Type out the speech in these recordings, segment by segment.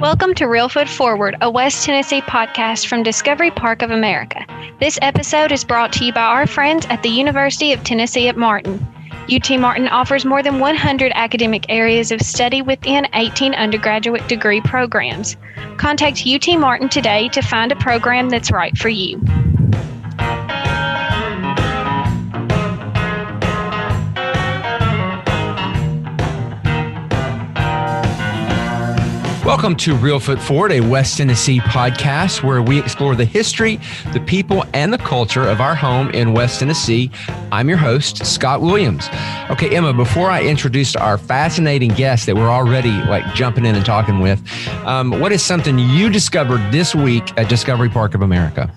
Welcome to Reelfoot Forward, a West Tennessee podcast from Discovery Park of America. This episode is brought to you by our friends at the University of Tennessee at Martin. UT Martin offers more than 100 academic areas of study within 18 undergraduate degree programs. Contact UT Martin today to find a program that's right for you. Welcome to Reelfoot Forward, a West Tennessee podcast where we explore the history, the people, and the culture of our home in West Tennessee. I'm your host, Scott Williams. Okay, Emma, before I introduce our fascinating guest that we're already like jumping in and talking with, um, what is something you discovered this week at Discovery Park of America?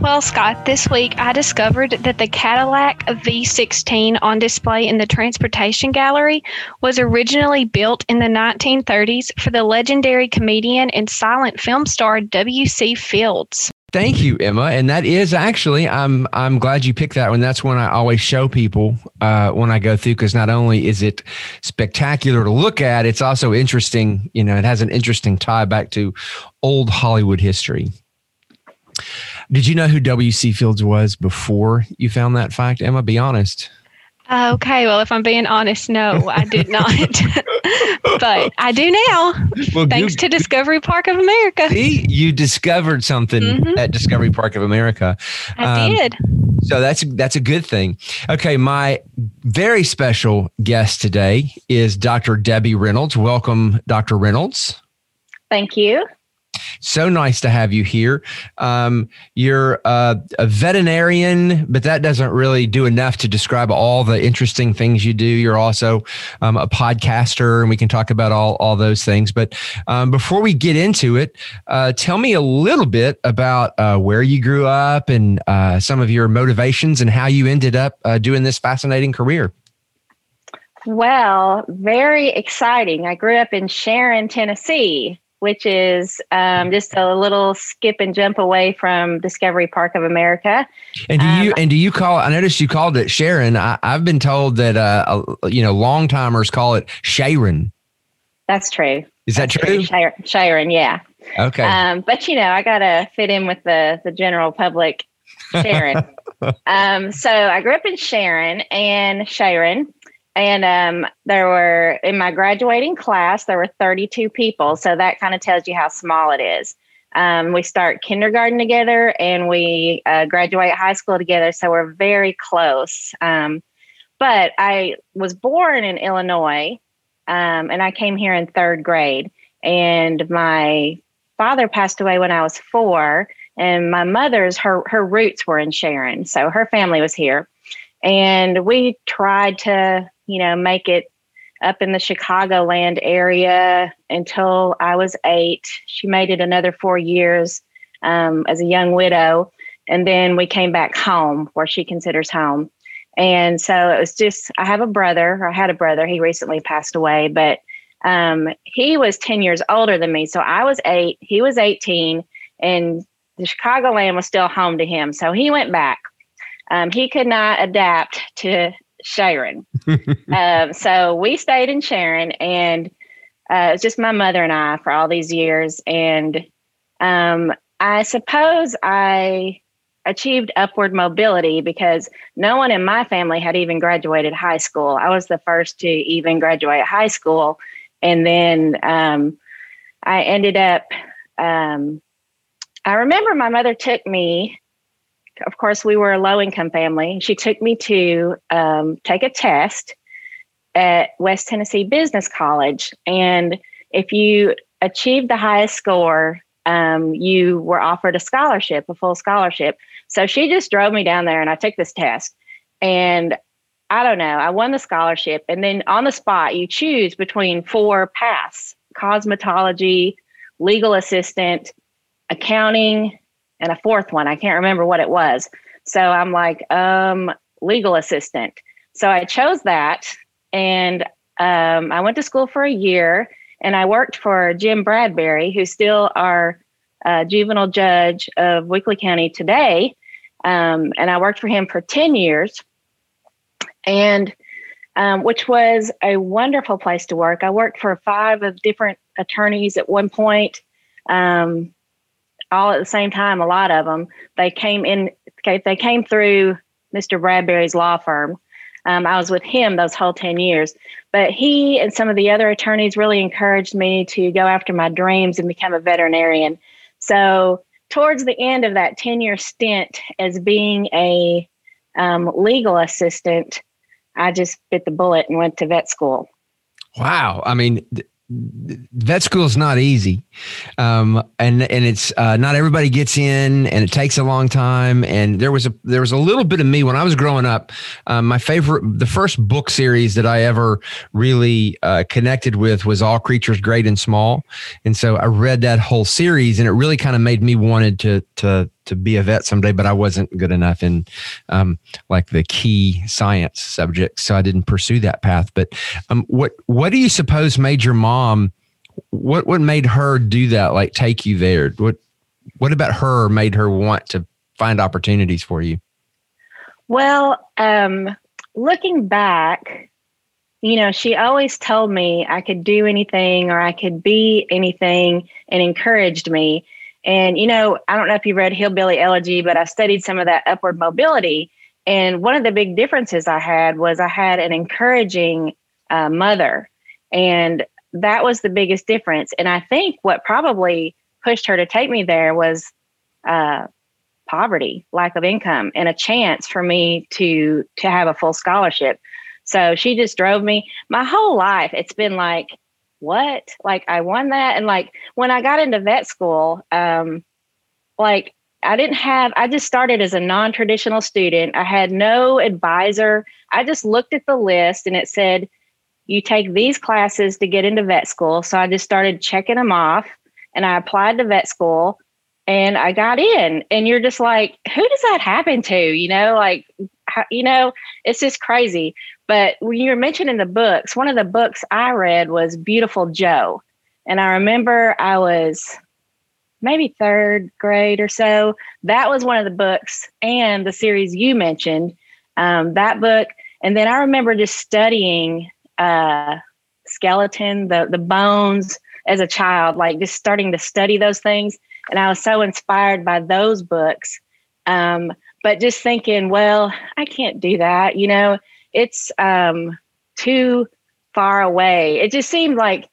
Well, Scott, this week I discovered that the Cadillac V16 on display in the Transportation Gallery was originally built in the 1930s for the legendary comedian and silent film star W.C. Fields. Thank you, Emma. And that is actually, I'm I'm glad you picked that one. That's one I always show people uh, when I go through because not only is it spectacular to look at, it's also interesting. You know, it has an interesting tie back to old Hollywood history. Did you know who W.C. Fields was before you found that fact, Emma? Be honest. Uh, okay, well, if I'm being honest, no, I did not. but I do now, well, thanks you, to Discovery Park of America. See, you discovered something mm-hmm. at Discovery Park of America. I um, did. So that's that's a good thing. Okay, my very special guest today is Dr. Debbie Reynolds. Welcome, Dr. Reynolds. Thank you. So nice to have you here. Um, you're a veterinarian, but that doesn't really do enough to describe all the interesting things you do. You're also um, a podcaster, and we can talk about all, all those things. But um, before we get into it, uh, tell me a little bit about uh, where you grew up and uh, some of your motivations and how you ended up uh, doing this fascinating career. Well, very exciting. I grew up in Sharon, Tennessee which is um, just a little skip and jump away from Discovery Park of America. And do you um, and do you call? I noticed you called it Sharon. I, have been told that uh, you know long timers call it Sharon. That's true. Is that true? true? Sharon, yeah. Okay. Um, but you know, I gotta fit in with the the general public. Sharon. um, so I grew up in Sharon and Sharon, and um, there were in my graduating class there were 32 people. So that kind of tells you how small it is. Um, we start kindergarten together and we uh, graduate high school together. So we're very close. Um, but i was born in illinois um, and i came here in third grade. And my father passed away when i was four and my mother's her her roots were in sharon. So her family was here. And we tried to you know, make it up in the Chicagoland area until I was eight. She made it another four years um, as a young widow. And then we came back home where she considers home. And so it was just, I have a brother, I had a brother. He recently passed away, but um, he was 10 years older than me. So I was eight, he was 18, and the Chicagoland was still home to him. So he went back. Um, he could not adapt to Sharon. um, so we stayed in Sharon, and uh, it was just my mother and I for all these years. And um, I suppose I achieved upward mobility because no one in my family had even graduated high school. I was the first to even graduate high school. And then um, I ended up, um, I remember my mother took me of course, we were a low income family. She took me to um, take a test at West Tennessee Business College. And if you achieved the highest score, um, you were offered a scholarship, a full scholarship. So she just drove me down there and I took this test. And I don't know, I won the scholarship. And then on the spot, you choose between four paths cosmetology, legal assistant, accounting, and a fourth one. I can't remember what it was. So I'm like, um, legal assistant. So I chose that and um, I went to school for a year and I worked for Jim Bradbury, who's still our uh, juvenile judge of Weakley County today. Um, and I worked for him for 10 years, and um, which was a wonderful place to work. I worked for five of different attorneys at one point, um, all at the same time. A lot of them they came in. They came through Mr. Bradbury's law firm. Um, I was with him those whole ten years, but he and some of the other attorneys really encouraged me to go after my dreams and become a veterinarian. So towards the end of that ten year stint as being a um, legal assistant, I just bit the bullet and went to vet school. Wow. I mean, vet school is not easy. Um, and and it's uh, not everybody gets in and it takes a long time. And there was a there was a little bit of me when i was growing up. Um, my favorite the first book series that i ever really uh, connected with was all creatures great and small. And so i read that whole series and it really kind of made me wanted to to to be a vet someday, but I wasn't good enough in um, like the key science subjects, so I didn't pursue that path. But um, what what do you suppose made your mom? What what made her do that? Like take you there? What what about her made her want to find opportunities for you? Well, um, looking back, you know, she always told me I could do anything or I could be anything and encouraged me. And, you know, I don't know if you read Hillbilly Elegy, but I studied some of that upward mobility. And one of the big differences I had was I had an encouraging uh, mother. And that was the biggest difference. And I think what probably pushed her to take me there was uh, poverty, lack of income, and a chance for me to to have a full scholarship. So she just drove me my whole life. It's been like what? Like I won that. And like when I got into vet school, um, like I didn't have, I just started as a non traditional student. I had no advisor. I just looked at the list and it said, you take these classes to get into vet school. So I just started checking them off and I applied to vet school and I got in. And you're just like, who does that happen to? You know, like, you know, it's just crazy. But when you were mentioning the books, one of the books I read was Beautiful Joe. And I remember I was maybe third grade or so. That was one of the books and the series you mentioned, um, that book. And then I remember just studying uh, skeleton, the, the bones as a child, like just starting to study those things. And I was so inspired by those books. Um, but just thinking, well, I can't do that, you know it's um, too far away. It just seemed like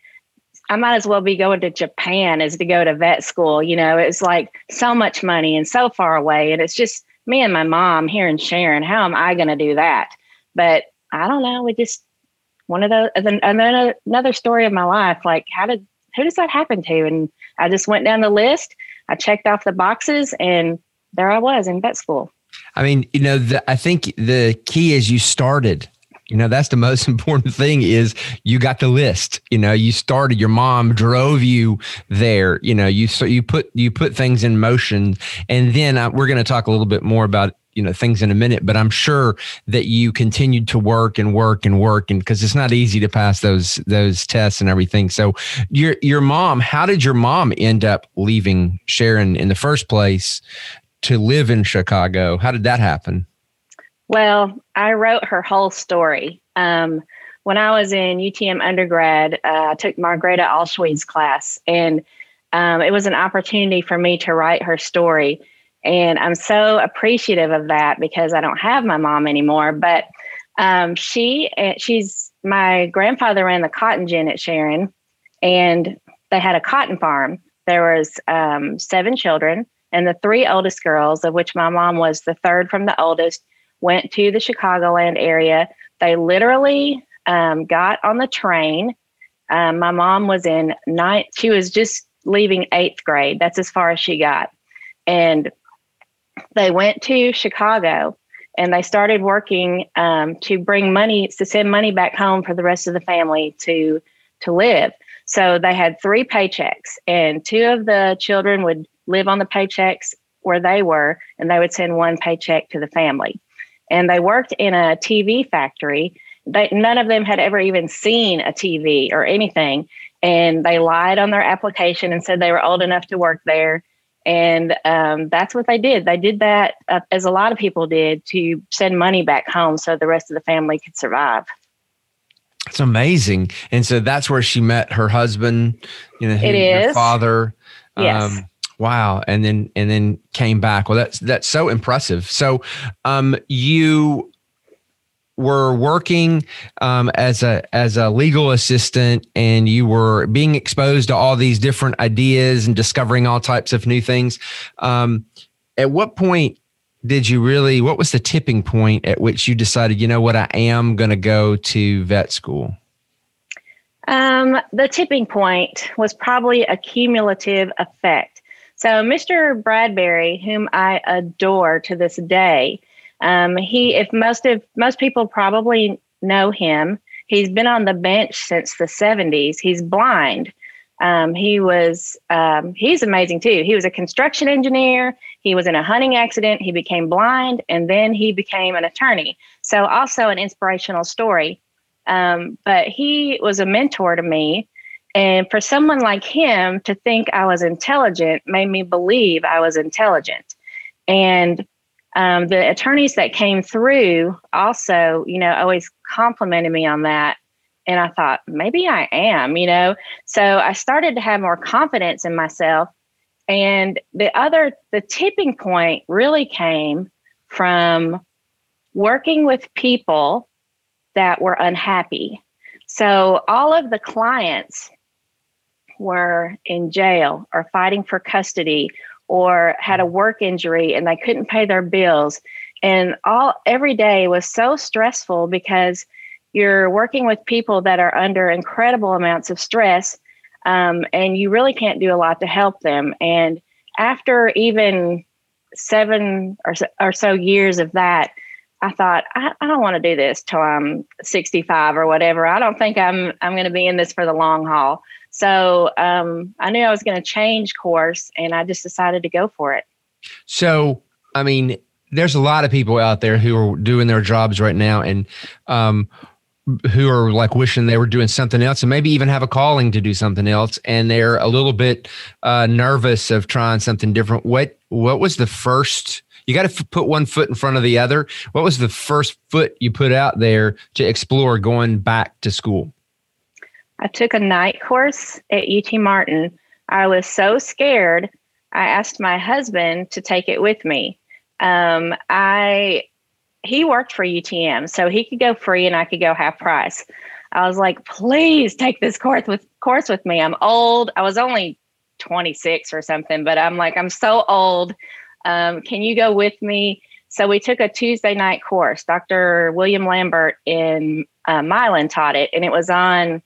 I might as well be going to Japan as to go to vet school. You know, it's like so much money and so far away. And it's just me and my mom here in Sharon. How am I going to do that? But I don't know. We just one of those, and then another story of my life. Like, how did, who does that happen to? And I just went down the list. I checked off the boxes and there I was in vet school. I mean, you know, the, I think the key is you started. You know, that's the most important thing is you got the list. You know, you started. Your mom drove you there. You know, you so you put you put things in motion, and then uh, we're going to talk a little bit more about you know things in a minute but i'm sure that you continued to work and work and work and because it's not easy to pass those those tests and everything so your your mom how did your mom end up leaving sharon in the first place to live in Chicago. How did that happen? Well, I wrote her whole story. Um, when I was in UTM undergrad, uh, I took Margreta Allschwed's class, and um, it was an opportunity for me to write her story. And I'm so appreciative of that because I don't have my mom anymore. But um, she, eh, she's my grandfather ran the cotton gin at Sharon, and they had a cotton farm. There was um, seven children, and the three oldest girls, of which my mom was the third from the oldest, went to the Chicagoland area. They literally um, got on the train. Um, my mom was in ninth, she was just leaving eighth grade. That's as far as she got. And they went to Chicago and they started working um, to bring money to send money back home for the rest of the family to to live. So they had three paychecks, and two of the children would live on the paychecks where they were, and they would send one paycheck to the family. And they worked in a TV factory. They, none of them had ever even seen a TV or anything. And they lied on their application and said they were old enough to work there. And um, that's what they did. They did that, uh, as a lot of people did, to send money back home so the rest of the family could survive. It's amazing. And so that's where she met her husband, you know, It is. father. Um, Yes. Wow. And then and then came back. Well, that's that's so impressive. So um you were working um, as a as a legal assistant and you were being exposed to all these different ideas and discovering all types of new things. Um, at what point did you really what was the tipping point at which you decided, you know what, I am gonna go to vet school? Um, the tipping point was probably a cumulative effect. So, Mr. Bradbury, whom I adore to this day, um, he, if most of most people probably know him, he's been on the bench since the 70s. He's blind. Um, he was, um, he's amazing too. He was a construction engineer. He was in a hunting accident. He became blind and then he became an attorney. So, also an inspirational story. Um, but he was a mentor to me. And for someone like him to think I was intelligent made me believe I was intelligent. And um, the attorneys that came through also, you know, always complimented me on that. And I thought, maybe I am, you know. So I started to have more confidence in myself. And the other, the tipping point really came from working with people that were unhappy. So all of the clients were in jail or fighting for custody or had a work injury and they couldn't pay their bills and all every day was so stressful because you're working with people that are under incredible amounts of stress um, and you really can't do a lot to help them and after even seven or so, or so years of that I thought I, I don't want to do this till I'm 65 or whatever. I don't think I'm I'm going to be in this for the long haul. So um, I knew I was going to change course, and I just decided to go for it. So, I mean, there's a lot of people out there who are doing their jobs right now and um, who are like wishing they were doing something else and maybe even have a calling to do something else. And they're a little bit uh, nervous of trying something different. What, what was the first, you got to f- put one foot in front of the other. What was the first foot you put out there to explore going back to school? I took a night course at UT Martin. I was so scared. I asked my husband to take it with me. Um, I he worked for UTM, so he could go free and I could go half price. I was like, please take this course with course with me. I'm old. I was only 26 or something, but I'm like, I'm so old. Um, can you go with me? So we took a Tuesday night course. Dr. William Lambert in uh, Milan taught it, and it was on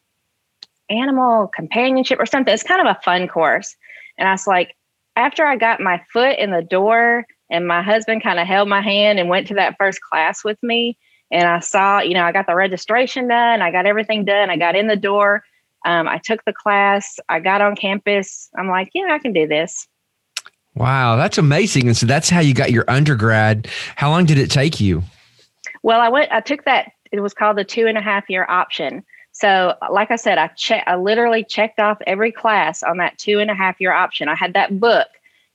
animal companionship or something. It's kind of a fun course. And I was like, after I got my foot in the door and my husband kind of held my hand and went to that first class with me, and I saw, you know, I got the registration done, I got everything done, I got in the door, um, I took the class, I got on campus. I'm like, yeah, I can do this. Wow, that's amazing. And so that's how you got your undergrad. How long did it take you? Well, I went, I took that, it was called the two and a half year option. So, like I said, I check, I literally checked off every class on that two and a half year option. I had that book.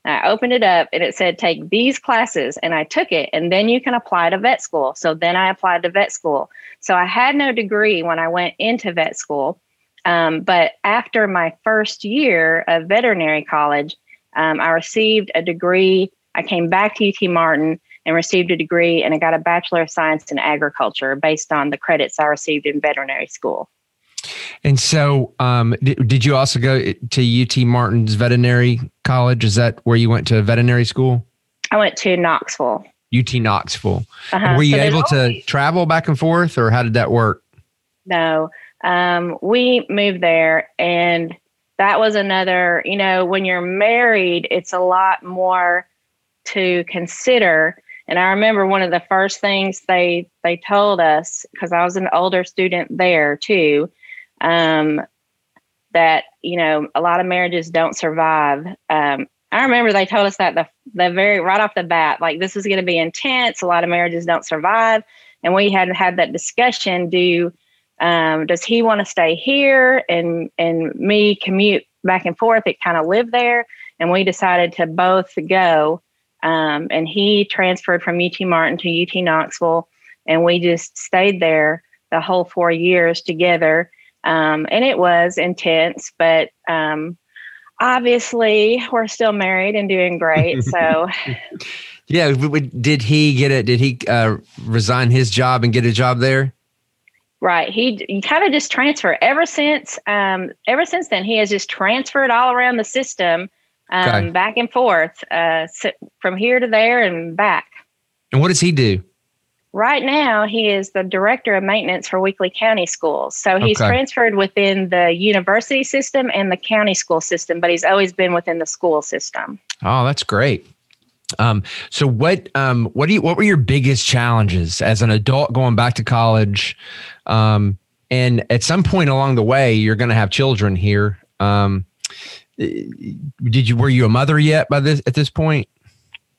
I opened it up and it said, take these classes. And I took it. And then you can apply to vet school. So then I applied to vet school. So I had no degree when I went into vet school. Um, but after my first year of veterinary college, um, I received a degree. I came back to UT Martin and received a degree, and I got a Bachelor of Science in Agriculture based on the credits I received in veterinary school. And so, um, did, did you also go to UT Martin's Veterinary College? Is that where you went to veterinary school? I went to Knoxville. UT Knoxville. Uh-huh. Were you So able to only- travel back and forth, or how did that work? No, um, we moved there, and that was another. You know, when you're married, it's a lot more to consider. And I remember one of the first things they they told us because I was an older student there too, um, that you know a lot of marriages don't survive. Um, I remember they told us that the the very right off the bat, like this is going to be intense. A lot of marriages don't survive, and we had had that discussion. Do um, does he want to stay here and and me commute back and forth? It kind of live there, and we decided to both go. Um, and he transferred from UT Martin to UT Knoxville, and we just stayed there the whole four years together. Um, and it was intense, but um, obviously we're still married and doing great. So, yeah, did he get it? Did he uh, resign his job and get a job there? Right. He, he kind of just transferred ever since. Um, ever since then, he has just transferred all around the system, um, okay. back and forth, uh, from here to there and back. And what does he do? Right now, he is the director of maintenance for Weakley County Schools. So he's okay. transferred within the university system and the county school system, but he's always been within the school system. Oh, that's great. Um, so what um, what do you what were your biggest challenges as an adult going back to college? Um, and at some point along the way, you're going to have children here. Um, did you were you a mother yet by this at this point?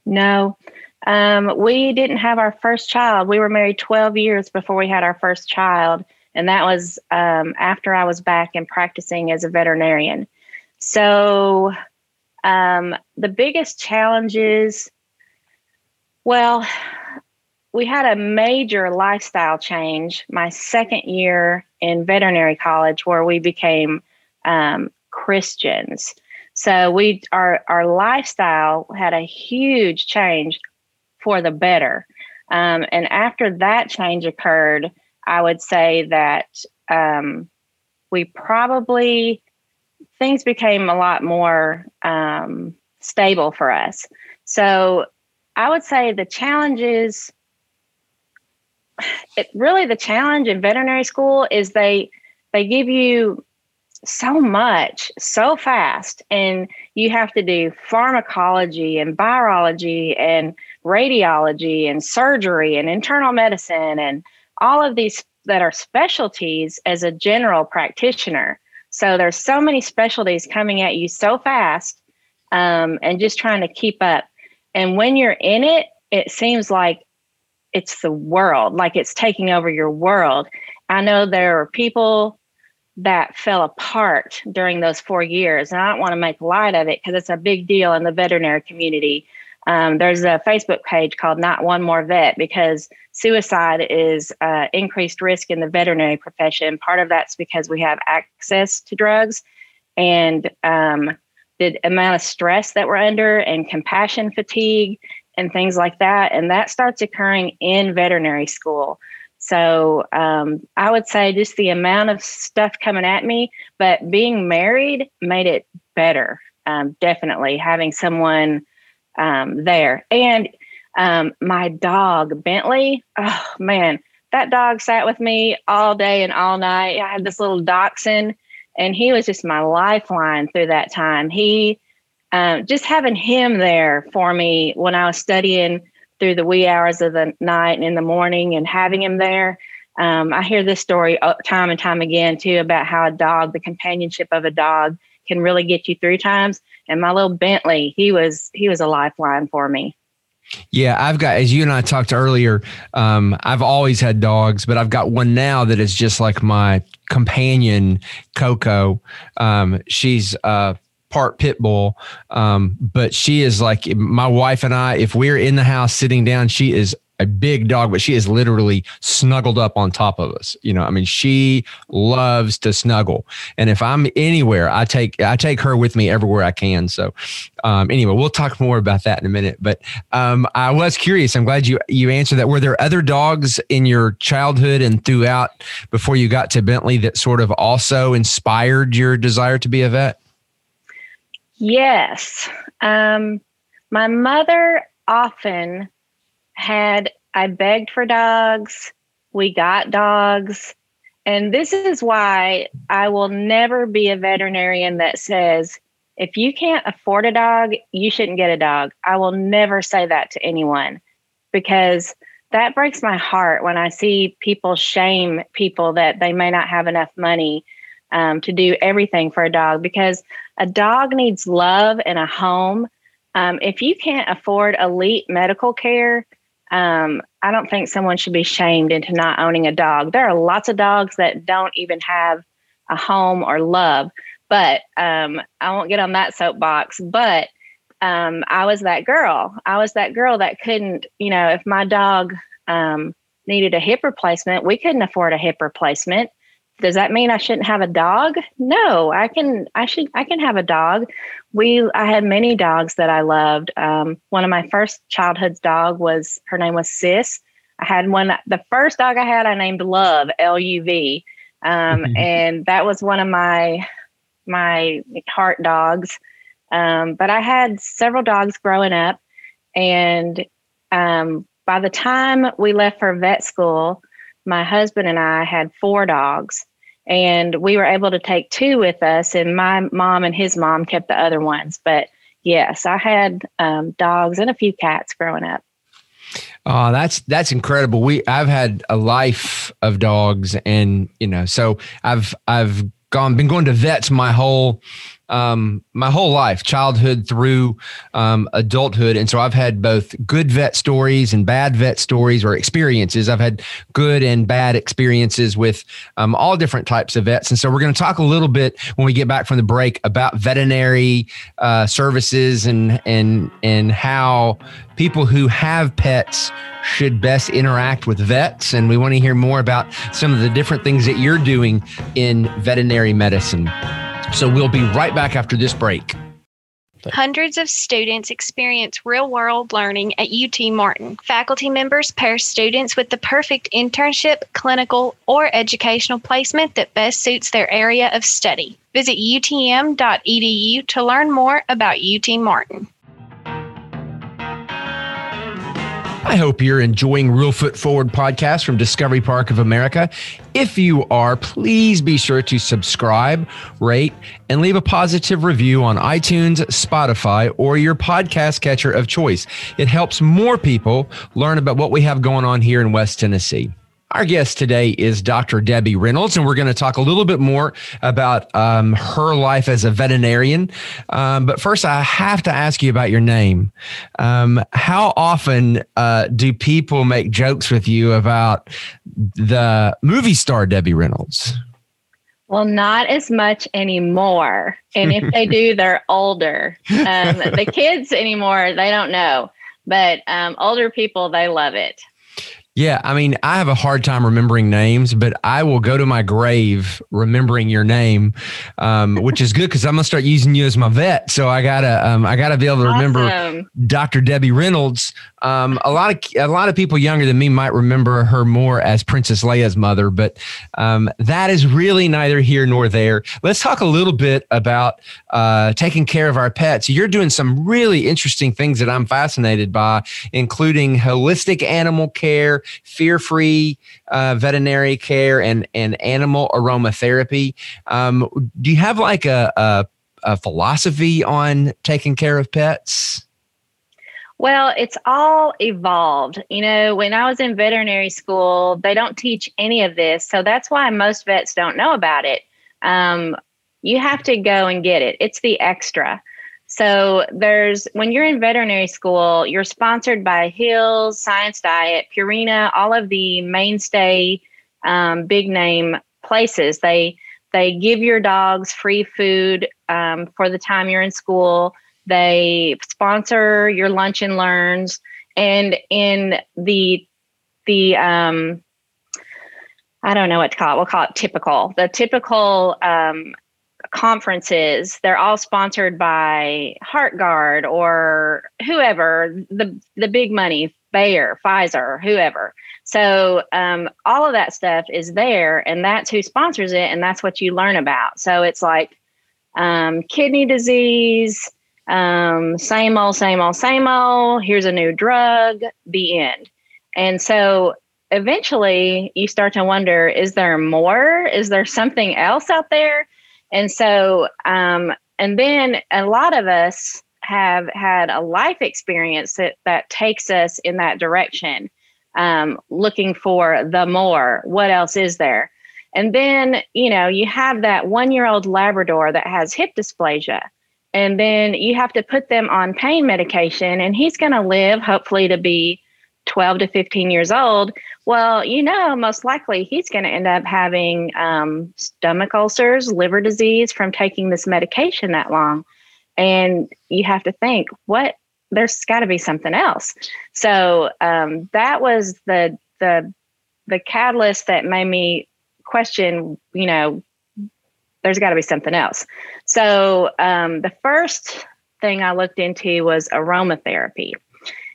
No. Um, we didn't have our first child. We were married 12 years before we had our first child. And that was um, after I was back and practicing as a veterinarian. So um, the biggest challenges, well, we had a major lifestyle change my second year in veterinary college where we became um, Christians. So we our our lifestyle had a huge change for the better. Um, and after that change occurred, I would say that um, we probably things became a lot more um, stable for us. So I would say the challenges. It really the challenge in veterinary school is they they give you so much so fast and you have to do pharmacology and virology and radiology and surgery and internal medicine and all of these that are specialties as a general practitioner. So there's so many specialties coming at you so fast um, and just trying to keep up. And when you're in it, it seems like it's the world, like it's taking over your world. I know there are people that fell apart during those four years, and I don't want to make light of it because it's a big deal in the veterinary community. Um, there's a Facebook page called Not One More Vet because suicide is uh, increased risk in the veterinary profession. Part of that's because we have access to drugs and um, the amount of stress that we're under and compassion fatigue and things like that. And that starts occurring in veterinary school. So um, I would say just the amount of stuff coming at me, but being married made it better. Um, definitely having someone um, there. And um, my dog, Bentley, oh man, that dog sat with me all day and all night. I had this little dachshund, and he was just my lifeline through that time. He, um, just having him there for me when I was studying through the wee hours of the night and in the morning, and having him there. Um, I hear this story uh, time and time again too about how a dog, the companionship of a dog, can really get you through times. And my little Bentley, he was he was a lifeline for me. Yeah, I've got as you and I talked earlier. Um, I've always had dogs, but I've got one now that is just like my companion, Coco. Um, she's uh, part pit bull, um, but she is like my wife and I. If we're in the house sitting down, she is a big dog, but she is literally snuggled up on top of us. You know, I mean, she loves to snuggle. And if I'm anywhere, I take I take her with me everywhere I can. So um, anyway, we'll talk more about that in a minute. But um, I was curious. I'm glad you you answered that. Were there other dogs in your childhood and throughout before you got to Bentley that sort of also inspired your desire to be a vet? Yes. Um, my mother often had I begged for dogs, we got dogs. And this is why I will never be a veterinarian that says, if you can't afford a dog, you shouldn't get a dog. I will never say that to anyone because that breaks my heart when I see people shame people that they may not have enough money um, to do everything for a dog because a dog needs love and a home. Um, if you can't afford elite medical care, um, I don't think someone should be shamed into not owning a dog. There are lots of dogs that don't even have a home or love, but um, I won't get on that soapbox. But um, I was that girl. I was that girl that couldn't, you know, if my dog um, needed a hip replacement. We couldn't afford a hip replacement. Does that mean I shouldn't have a dog? No, I can. I should. I can have a dog. We. I had many dogs that I loved. Um, one of my first childhood's dog was her name was Sis. I had one. The first dog I had, I named Love L U V, um, mm-hmm. and that was one of my my heart dogs. Um, but I had several dogs growing up, and um, by the time we left for vet school, my husband and I had four dogs, and we were able to take two with us, and my mom and his mom kept the other ones. But yes, I had um, dogs and a few cats growing up. Oh, that's that's incredible. We I've had a life of dogs, and you know, so I've I've gone been going to vets my whole um, my whole life, childhood through um, adulthood. And so I've had both good vet stories and bad vet stories or experiences. I've had good and bad experiences with um, all different types of vets. And so we're going to talk a little bit when we get back from the break about veterinary uh, services and, and, and how people who have pets should best interact with vets. And we want to hear more about some of the different things that you're doing in veterinary medicine. So we'll be right back after this break. Hundreds of students experience real world learning at UT Martin. Faculty members pair students with the perfect internship, clinical, or educational placement that best suits their area of study. Visit utm.edu to learn more about UT Martin. I hope you're enjoying Reelfoot Forward podcast from Discovery Park of America. If you are, please be sure to subscribe, rate, and leave a positive review on iTunes, Spotify, or your podcast catcher of choice. It helps more people learn about what we have going on here in West Tennessee. Our guest today is Dr. Debbie Reynolds, and we're going to talk a little bit more about um, her life as a veterinarian. Um, but first, I have to ask you about your name. Um, how often uh, do people make jokes with you about the movie star Debbie Reynolds? Well, not as much anymore. And if they do, they're older. Um, the kids anymore, they don't know. But um, older people, they love it. Yeah, I mean, I have a hard time remembering names, but I will go to my grave remembering your name, um, which is good because I'm gonna start using you as my vet. So I gotta, um, I gotta be able to awesome. remember Dr. Debbie Reynolds. Um, a lot of a lot of people younger than me might remember her more as Princess Leia's mother, but um, that is really neither here nor there. Let's talk a little bit about uh, taking care of our pets. You're doing some really interesting things that I'm fascinated by, including holistic animal care fear free uh, veterinary care and, and animal aromatherapy. Um, do you have like a, a, a philosophy on taking care of pets? Well, it's all evolved. You know, when I was in veterinary school, they don't teach any of this. So that's why most vets don't know about it. Um, you have to go and get it, it's the extra. So there's when you're in veterinary school, you're sponsored by Hills, Science Diet, Purina, all of the mainstay um, big name places. They they give your dogs free food um, for the time you're in school. They sponsor your lunch and learns, and in the the um, I don't know what to call it. We'll call it typical. The typical um, conferences they're all sponsored by heartgard or whoever the the big money bayer pfizer whoever. So um, all of that stuff is there and that's who sponsors it and that's what you learn about. So it's like um, kidney disease um, same old same old same old here's a new drug the end. And so eventually you start to wonder is there more? Is there something else out there and so, um, and then a lot of us have had a life experience that, that takes us in that direction, um, looking for the more. What else is there? And then, you know, you have that one year old Labrador that has hip dysplasia. And then you have to put them on pain medication, and he's going to live, hopefully, to be 12 to 15 years old well, you know, most likely he's going to end up having um, stomach ulcers, liver disease from taking this medication that long. And you have to think, what? There's got to be something else. So um, that was the the the catalyst that made me question, you know, there's got to be something else. So um, the first thing I looked into was aromatherapy.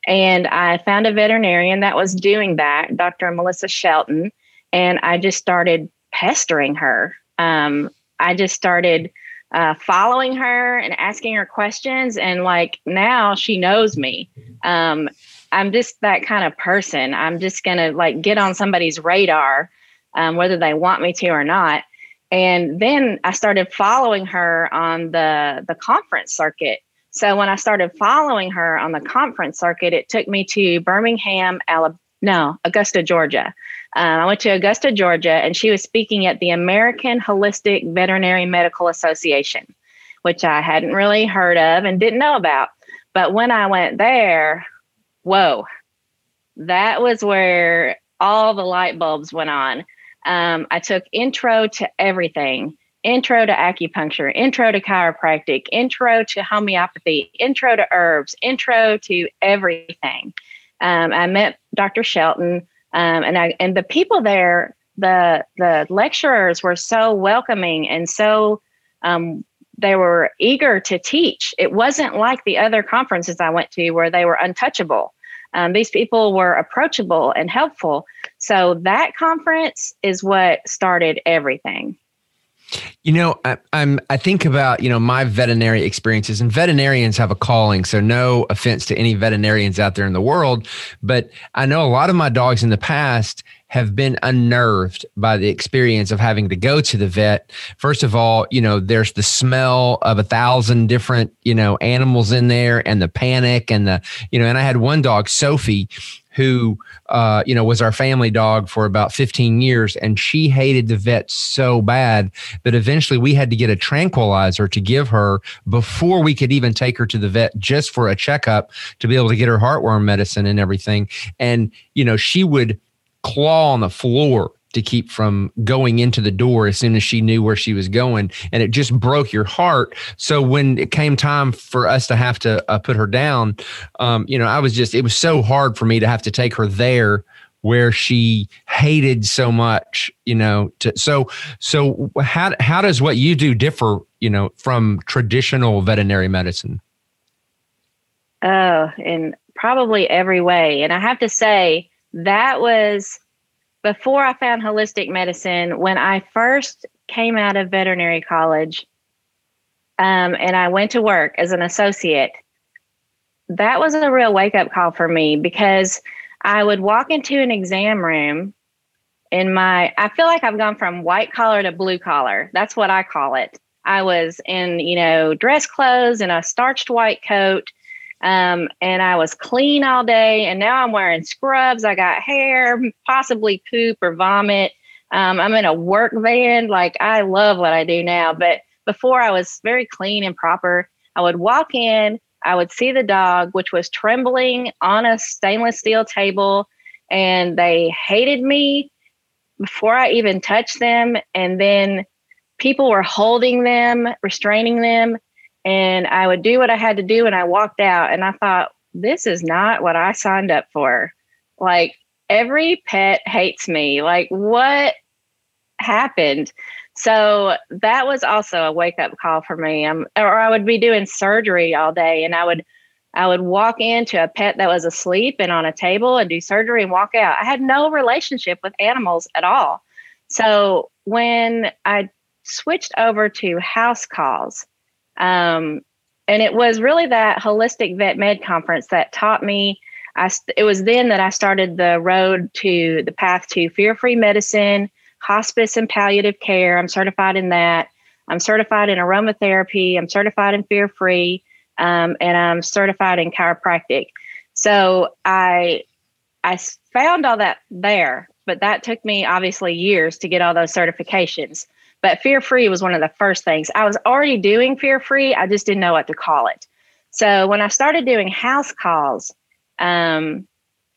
And I found a veterinarian that was doing that, Dr. Melissa Shelton. And I just started pestering her. Um, I just started uh, following her and asking her questions. And like now she knows me. Um, I'm just that kind of person. I'm just going to like get on somebody's radar, um, whether they want me to or not. And then I started following her on the, the conference circuit. So when I started following her on the conference circuit, it took me to Birmingham, Alabama, no, Augusta, Georgia. Um, I went to Augusta, Georgia, and she was speaking at the American Holistic Veterinary Medical Association, which I hadn't really heard of and didn't know about. But when I went there, whoa, that was where all the light bulbs went on. Um, I took intro to everything intro to acupuncture, intro to chiropractic, intro to homeopathy, intro to herbs, intro to everything. Um, I met Dr. Shelton, um, and I and the people there, the the lecturers were so welcoming and so um, they were eager to teach. It wasn't like the other conferences I went to where they were untouchable. Um, these people were approachable and helpful. So that conference is what started everything. You know, I, am I think about you know my veterinary experiences, and veterinarians have a calling. So no offense to any veterinarians out there in the world, but I know a lot of my dogs in the past have been unnerved by the experience of having to go to the vet. First of all, you know, there's the smell of a thousand different, you know, animals in there and the panic and the, you know, and I had one dog, Sophie, who uh, you know was our family dog for about 15 years and she hated the vet so bad that eventually we had to get a tranquilizer to give her before we could even take her to the vet just for a checkup to be able to get her heartworm medicine and everything. And you know she would claw on the floor to keep from going into the door as soon as she knew where she was going. And it just broke your heart. So when it came time for us to have to uh, put her down um, you know i was just it was so hard for me to have to take her there where she hated so much you know to, so so how how does what you do differ you know from traditional veterinary medicine? Oh in probably every way. And i have to say that was before I found holistic medicine, when I first came out of veterinary college um, and I went to work as an associate, that was a real wake up call for me because I would walk into an exam room in my, I feel like I've gone from white collar to blue collar. That's what I call it. I was in, you know, dress clothes and a starched white coat um, and I was clean all day, and now I'm wearing scrubs. I got hair, possibly poop or vomit. Um, I'm in a work van. Like I love what I do now, but before I was very clean and proper. I would walk in, I would see the dog, which was trembling on a stainless steel table, and they hated me before I even touched them. And then people were holding them, restraining them, and I would do what I had to do and I walked out and I thought this is not what I signed up for. Like every pet hates me. Like what happened? So that was also a wake up call for me. Um, or I would be doing surgery all day and I would I would walk into a pet that was asleep and on a table and do surgery and walk out. I had no relationship with animals at all. So when I switched over to house calls, um, and it was really that holistic vet med conference that taught me. I, it was then that I started the road to the path to fear free medicine, hospice, and palliative care. I'm certified in that. I'm certified in aromatherapy. I'm certified in fear free, um, and I'm certified in chiropractic. So I I found all that there, but that took me obviously years to get all those certifications. But fear free was one of the first things. I was already doing fear free, I just didn't know what to call it. So when I started doing house calls, um,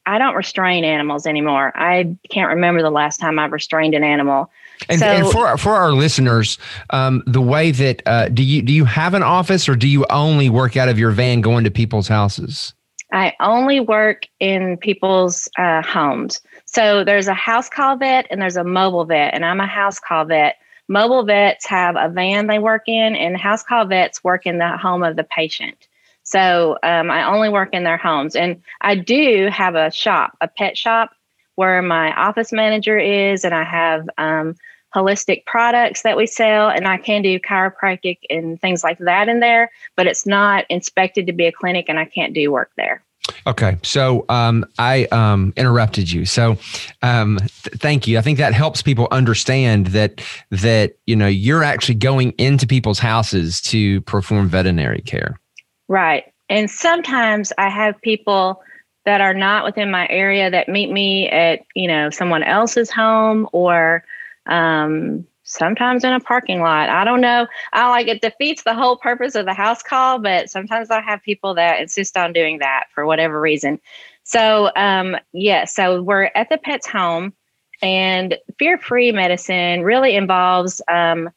I don't restrain animals anymore. I can't remember the last time I've restrained an animal. And, so, and for for our listeners, um, the way that uh, do you do you have an office or do you only work out of your van going to people's houses? I only work in people's uh, homes. So there's a house call vet and there's a mobile vet, and I'm a house call vet. Mobile vets have a van they work in, and house call vets work in the home of the patient. So um, I only work in their homes. And I do have a shop, a pet shop, where my office manager is, and I have um, holistic products that we sell, and I can do chiropractic and things like that in there, but it's not inspected to be a clinic, and I can't do work there. Okay, so um, I um, interrupted you. So um, th- thank you. I think that helps people understand that that you know you're actually going into people's houses to perform veterinary care. Right, and sometimes I have people that are not within my area that meet me at you know someone else's home or um, sometimes in a parking lot. I don't know. I like it defeats the whole purpose of the house call, but sometimes I have people that insist on doing that for whatever reason. So, um, yeah, so we're at the pet's home, and fear free medicine really involves. Um,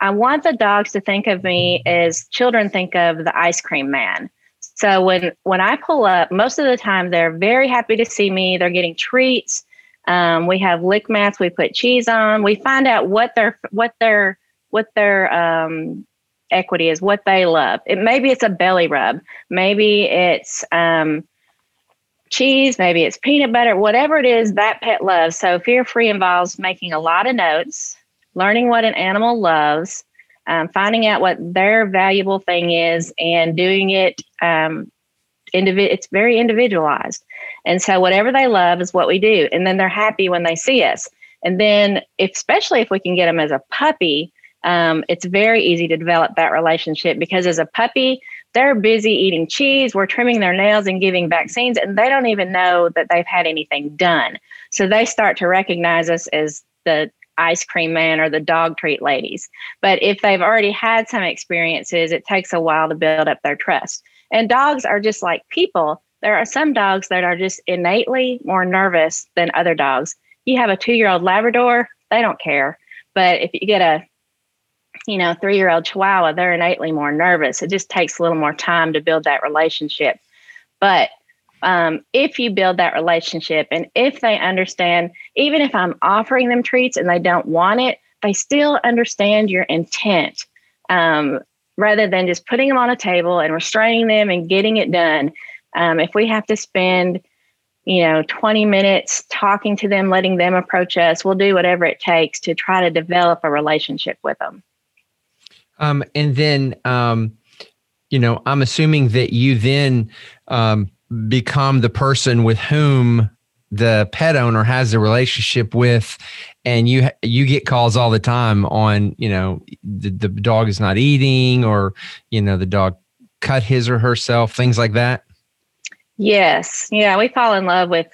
I want the dogs to think of me as children think of the ice cream man. So when when I pull up, most of the time they're very happy to see me. They're getting treats. Um, we have lick mats. We put cheese on. We find out what their what their what their um, equity is, what they love. It maybe it's a belly rub, maybe it's um, cheese, maybe it's peanut butter, whatever it is that pet loves. So fear free involves making a lot of notes, learning what an animal loves, um, finding out what their valuable thing is, and doing it. Um, individ- it's very individualized. And so whatever they love is what we do. And then they're happy when they see us. And then, especially if we can get them as a puppy, um, it's very easy to develop that relationship because as a puppy, they're busy eating cheese, we're trimming their nails and giving vaccines, and they don't even know that they've had anything done. So they start to recognize us as the ice cream man or the dog treat ladies. But if they've already had some experiences, it takes a while to build up their trust. And dogs are just like people there are some dogs that are just innately more nervous than other dogs. You have a two year old Labrador, they don't care. But if you get a you know, three year old Chihuahua, they're innately more nervous. It just takes a little more time to build that relationship. But um, if you build that relationship and if they understand, even if I'm offering them treats and they don't want it, they still understand your intent um, rather than just putting them on a table and restraining them and getting it done. Um, if we have to spend, you know, 20 minutes talking to them, letting them approach us, we'll do whatever it takes to try to develop a relationship with them. Um, and then, um, you know, I'm assuming that you then um, become the person with whom the pet owner has a relationship with and you you get calls all the time on you know the, the dog is not eating or you know the dog cut his or herself things like that Yes. Yeah. We fall in love with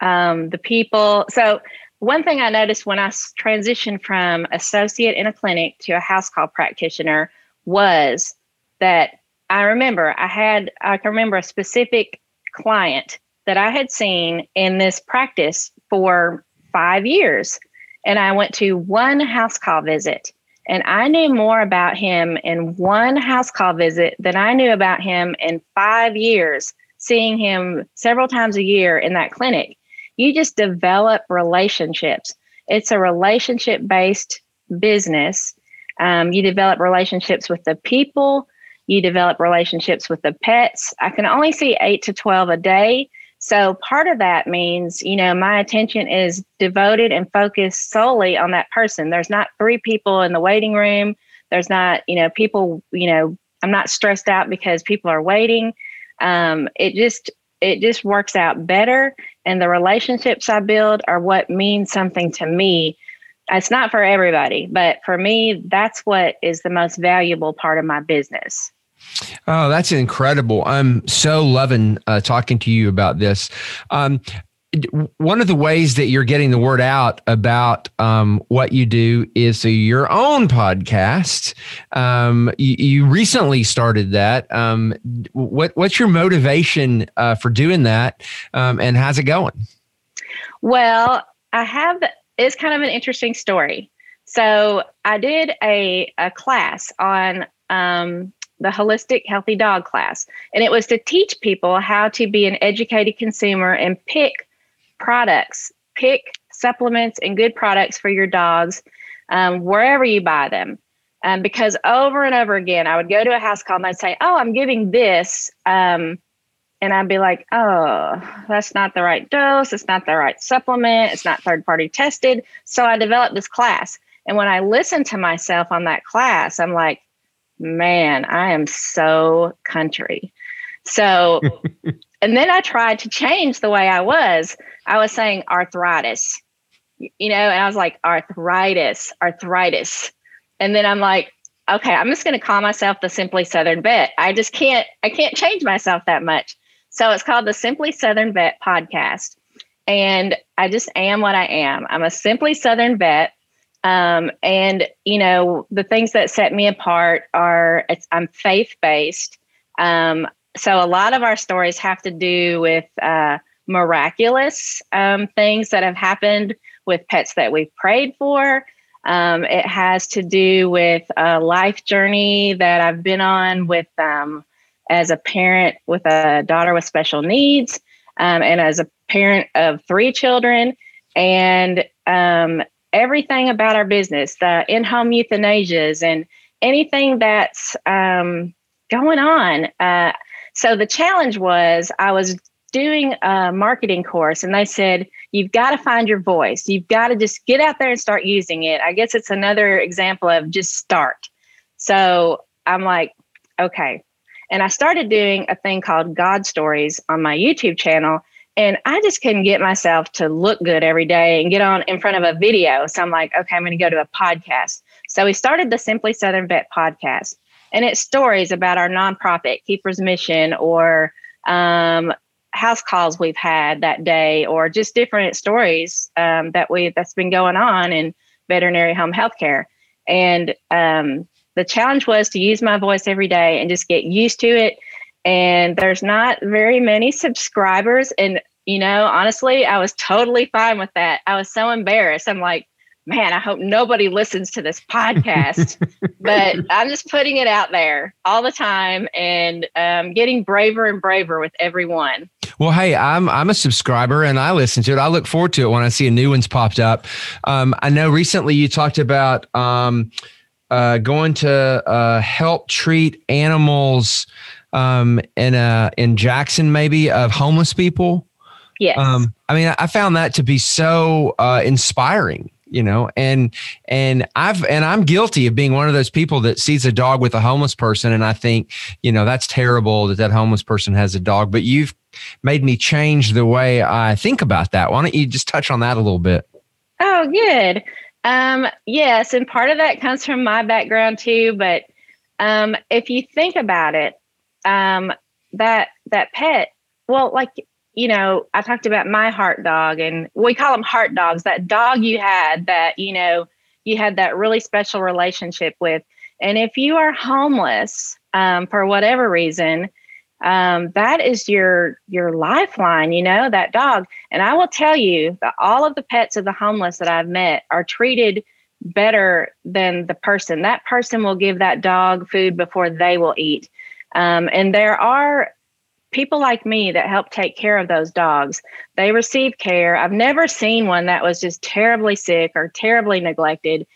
um, the people. So, one thing I noticed when I transitioned from associate in a clinic to a house call practitioner was that I remember I had, I can remember a specific client that I had seen in this practice for five years. And I went to one house call visit and I knew more about him in one house call visit than I knew about him in five years seeing him several times a year in that clinic, you just develop relationships. It's a relationship based business. Um, you develop relationships with the people, you develop relationships with the pets. I can only see eight to 12 a day. So part of that means, you know, my attention is devoted and focused solely on that person. There's not three people in the waiting room. There's not, you know, people, you know, I'm not stressed out because people are waiting um, it just it just works out better and the relationships i build are what means something to me it's not for everybody but for me that's what is the most valuable part of my business Oh, that's incredible. I'm so loving uh, talking to you about this. Um, one of the ways that you're getting the word out about um, what you do is through your own podcast. Um, you, you, recently started that. Um, what, what's your motivation uh, for doing that, um, and how's it going? Well, I have. It's kind of an interesting story. So I did a a class on um, the holistic healthy dog class and it was to teach people how to be an educated consumer and pick products. Pick supplements and good products for your dogs um, wherever you buy them. Um, because over and over again i would go to a house call and i'd say oh i'm giving this um, and i'd be like oh that's not the right dose. It's not the right supplement. It's not third party tested. So i developed this class. And when i listen to myself on that class i'm like man, I am so country. So, and then I tried to change the way I was. I was saying arthritis, you know, and I was like, arthritis, arthritis. And then I'm like, okay, I'm just going to call myself the Simply Southern Vet. I just can't, I can't change myself that much. So it's called the Simply Southern Vet podcast. And I just am what I am. I'm a Simply Southern Vet. Um, and you know, the things that set me apart are I'm faith based. Um, so a lot of our stories have to do with uh, miraculous um, things that have happened with pets that we've prayed for. Um, it has to do with a life journey that I've been on with um, as a parent with a daughter with special needs, um, and as a parent of three children. And um, everything about our business, the in home euthanasias, and anything that's um, going on. Uh, so the challenge was I was doing a marketing course, and they said, You've got to find your voice. You've got to just get out there and start using it. I guess it's another example of just start. So I'm like, okay. And I started doing a thing called God Stories on my YouTube channel. And I just couldn't get myself to look good every day and get on in front of a video. So I'm like, okay, I'm going to go to a podcast. So we started the Simply Southern Vet podcast, and it's stories about our nonprofit Keeper's Mission or um, house calls we've had that day, or just different stories um, that we that's been going on in veterinary home healthcare. And um, the challenge was to use my voice every day and just get used to it and there's not very many subscribers. And, you know, honestly, I was totally fine with that. I was so embarrassed. I'm like, man, I hope nobody listens to this podcast. but I'm just putting it out there all the time and um, getting braver and braver with everyone. Well, hey, I'm I'm a subscriber and I listen to it. I look forward to it when I see a new one's popped up. Um, I know recently you talked about um, uh, going to uh, help treat animals um, in uh, in Jackson, maybe of homeless people. Yes. Um, I mean, I found that to be so uh, inspiring you know and and i've and i'm guilty of being one of those people that sees a dog with a homeless person and i think you know that's terrible that that homeless person has a dog but you've made me change the way i think about that. Why don't you just touch on that a little bit? Oh good. Um yes and part of that comes from my background too but um if you think about it um, that that pet, well, like you know, I talked about my heart dog, and we call them heart dogs. That dog you had that you know you had that really special relationship with, and if you are homeless um, for whatever reason, um, that is your your lifeline. You know that dog, and I will tell you that all of the pets of the homeless that I've met are treated better than the person. That person will give that dog food before they will eat. Um, and there are people like me that help take care of those dogs. They receive care. I've never seen one that was just terribly sick or terribly neglected.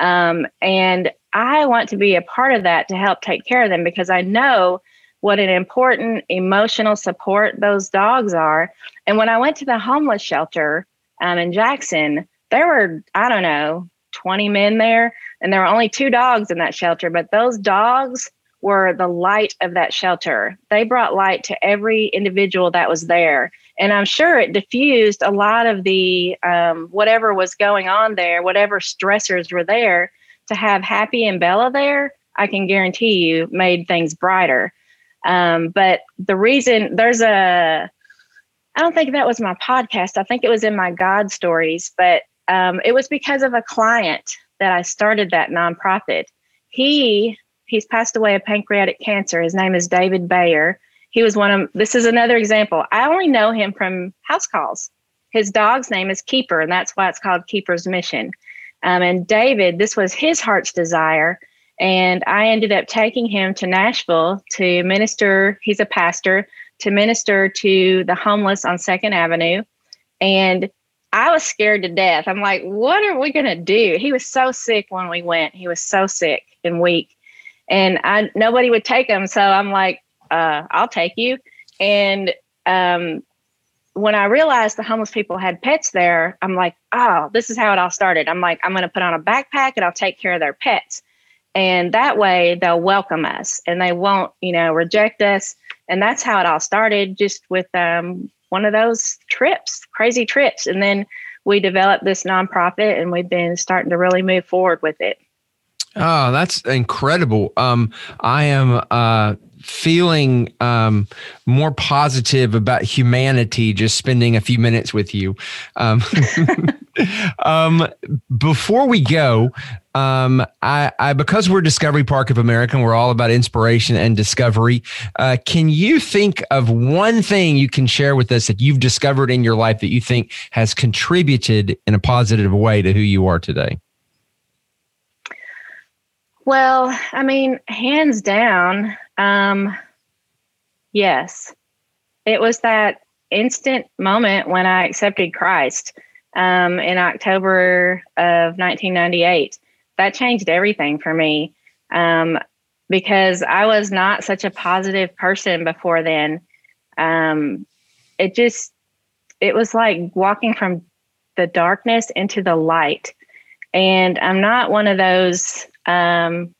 Um, and I want to be a part of that to help take care of them because I know what an important emotional support those dogs are. And when I went to the homeless shelter um, in Jackson, there were, I don't know, 20 men there, and there were only two dogs in that shelter, but those dogs were the light of that shelter. They brought light to every individual that was there. And I'm sure it diffused a lot of the um, whatever was going on there, whatever stressors were there. To have Happy and Bella there, I can guarantee you made things brighter. Um, but the reason there's a, I don't think that was my podcast. I think it was in my God stories, but um, it was because of a client that I started that nonprofit. He he's passed away of pancreatic cancer. His name is David Bayer. He was one of this is another example. I only know him from house calls. His dog's name is Keeper, and that's why it's called Keeper's Mission. Um, and David, this was his heart's desire. And I ended up taking him to Nashville to minister. He's a pastor to minister to the homeless on Second Avenue. And I was scared to death. I'm like, what are we going to do? He was so sick when we went. He was so sick and weak. And I nobody would take them. So I'm like, uh, I'll take you. And um, when I realized the homeless people had pets there, I'm like, oh, this is how it all started. I'm like, I'm going to put on a backpack and I'll take care of their pets. And that way they'll welcome us and they won't, you know, reject us. And that's how it all started, just with um, one of those trips, crazy trips. And then we developed this nonprofit and we've been starting to really move forward with it. Oh, that's incredible. Um, I am uh, feeling um, more positive about humanity just spending a few minutes with you. Um, um, before we go, um, I, I, because we're Discovery Park of America and we're all about inspiration and discovery, uh, can you think of one thing you can share with us that you've discovered in your life that you think has contributed in a positive way to who you are today? Well, I mean, hands down, um, yes. It was that instant moment when I accepted Christ um, in October of 1998. That changed everything for me um, because I was not such a positive person before then. Um, it just, it was like walking from the darkness into the light. And I'm not one of those um,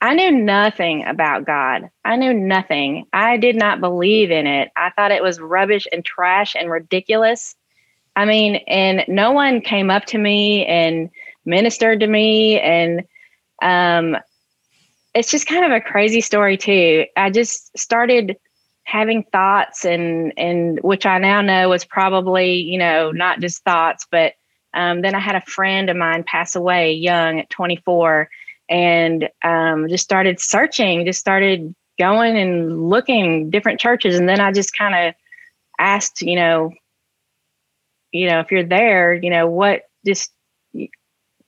I knew nothing about God. I knew nothing. I did not believe in it. I thought it was rubbish and trash and ridiculous. I mean, and no one came up to me and ministered to me. And um, it's just kind of a crazy story, too. I just started having thoughts and and which I now know was probably you know not just thoughts but um, then I had a friend of mine pass away young at 24 and um, just started searching, just started going and looking different churches. And then I just kind of asked, you know, you know, if you're there, you know, what just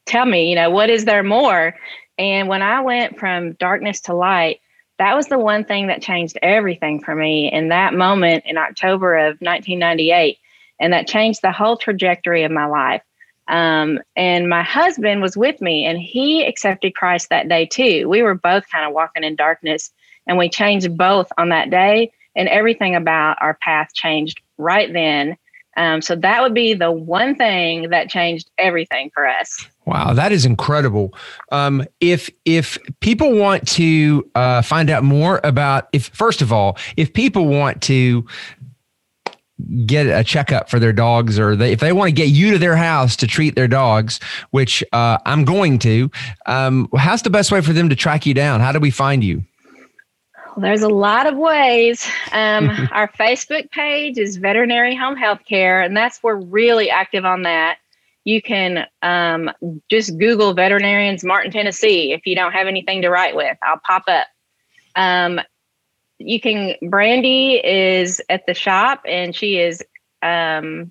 tell me, you know, what is there more? And when I went from darkness to light, that was the one thing that changed everything for me in that moment in October of 1998. And that changed the whole trajectory of my life. Um, and my husband was with me and he accepted Christ that day too. We were both kind of walking in darkness and we changed both on that day. And everything about our path changed right then. Um, so that would be the one thing that changed everything for us. Wow, that is incredible. Um, if if people want to uh, find out more about, if first of all, if people want to get a checkup for their dogs or they, if they want to get you to their house to treat their dogs, which uh, I'm going to, um, how's the best way for them to track you down? How do we find you? Well, there's a lot of ways. Um, our Facebook page is Veterinary Home Health Care, and that's we're really active on that. You can um, just Google veterinarians Martin, Tennessee if you don't have anything to write with. I'll pop up. Um, you can brandy is at the shop and she is um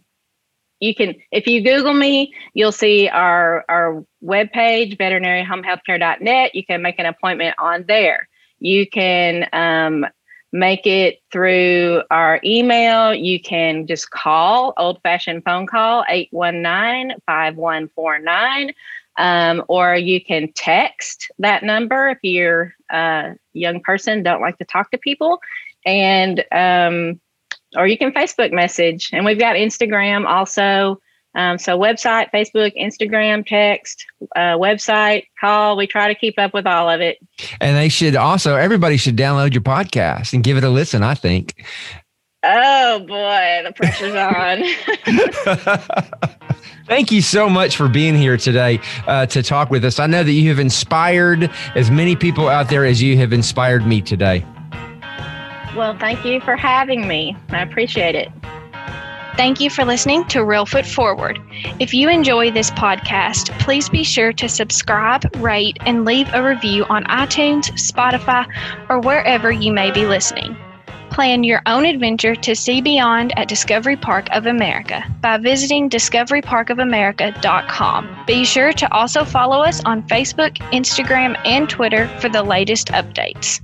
you can if you google me you'll see our our webpage veterinaryhomehealthcare.net you can make an appointment on there. You can um, make it through our email. You can just call old fashioned phone call 819-5149 um, or you can text that number if you're a young person, don't like to talk to people. And, um, or you can Facebook message. And we've got Instagram also. Um, so website, Facebook, Instagram, text, uh, website, call. We try to keep up with all of it. And they should also, everybody should download your podcast and give it a listen, I think. Oh boy, the pressure's on. Thank you so much for being here today uh, to talk with us. I know that you have inspired as many people out there as you have inspired me today. Well, thank you for having me. I appreciate it. Thank you for listening to Reelfoot Forward. If you enjoy this podcast, please be sure to subscribe, rate, and leave a review on iTunes, Spotify, or wherever you may be listening. Plan your own adventure to see beyond at Discovery Park of America by visiting discoveryparkofamerica.com. Be sure to also follow us on Facebook, Instagram, and Twitter for the latest updates.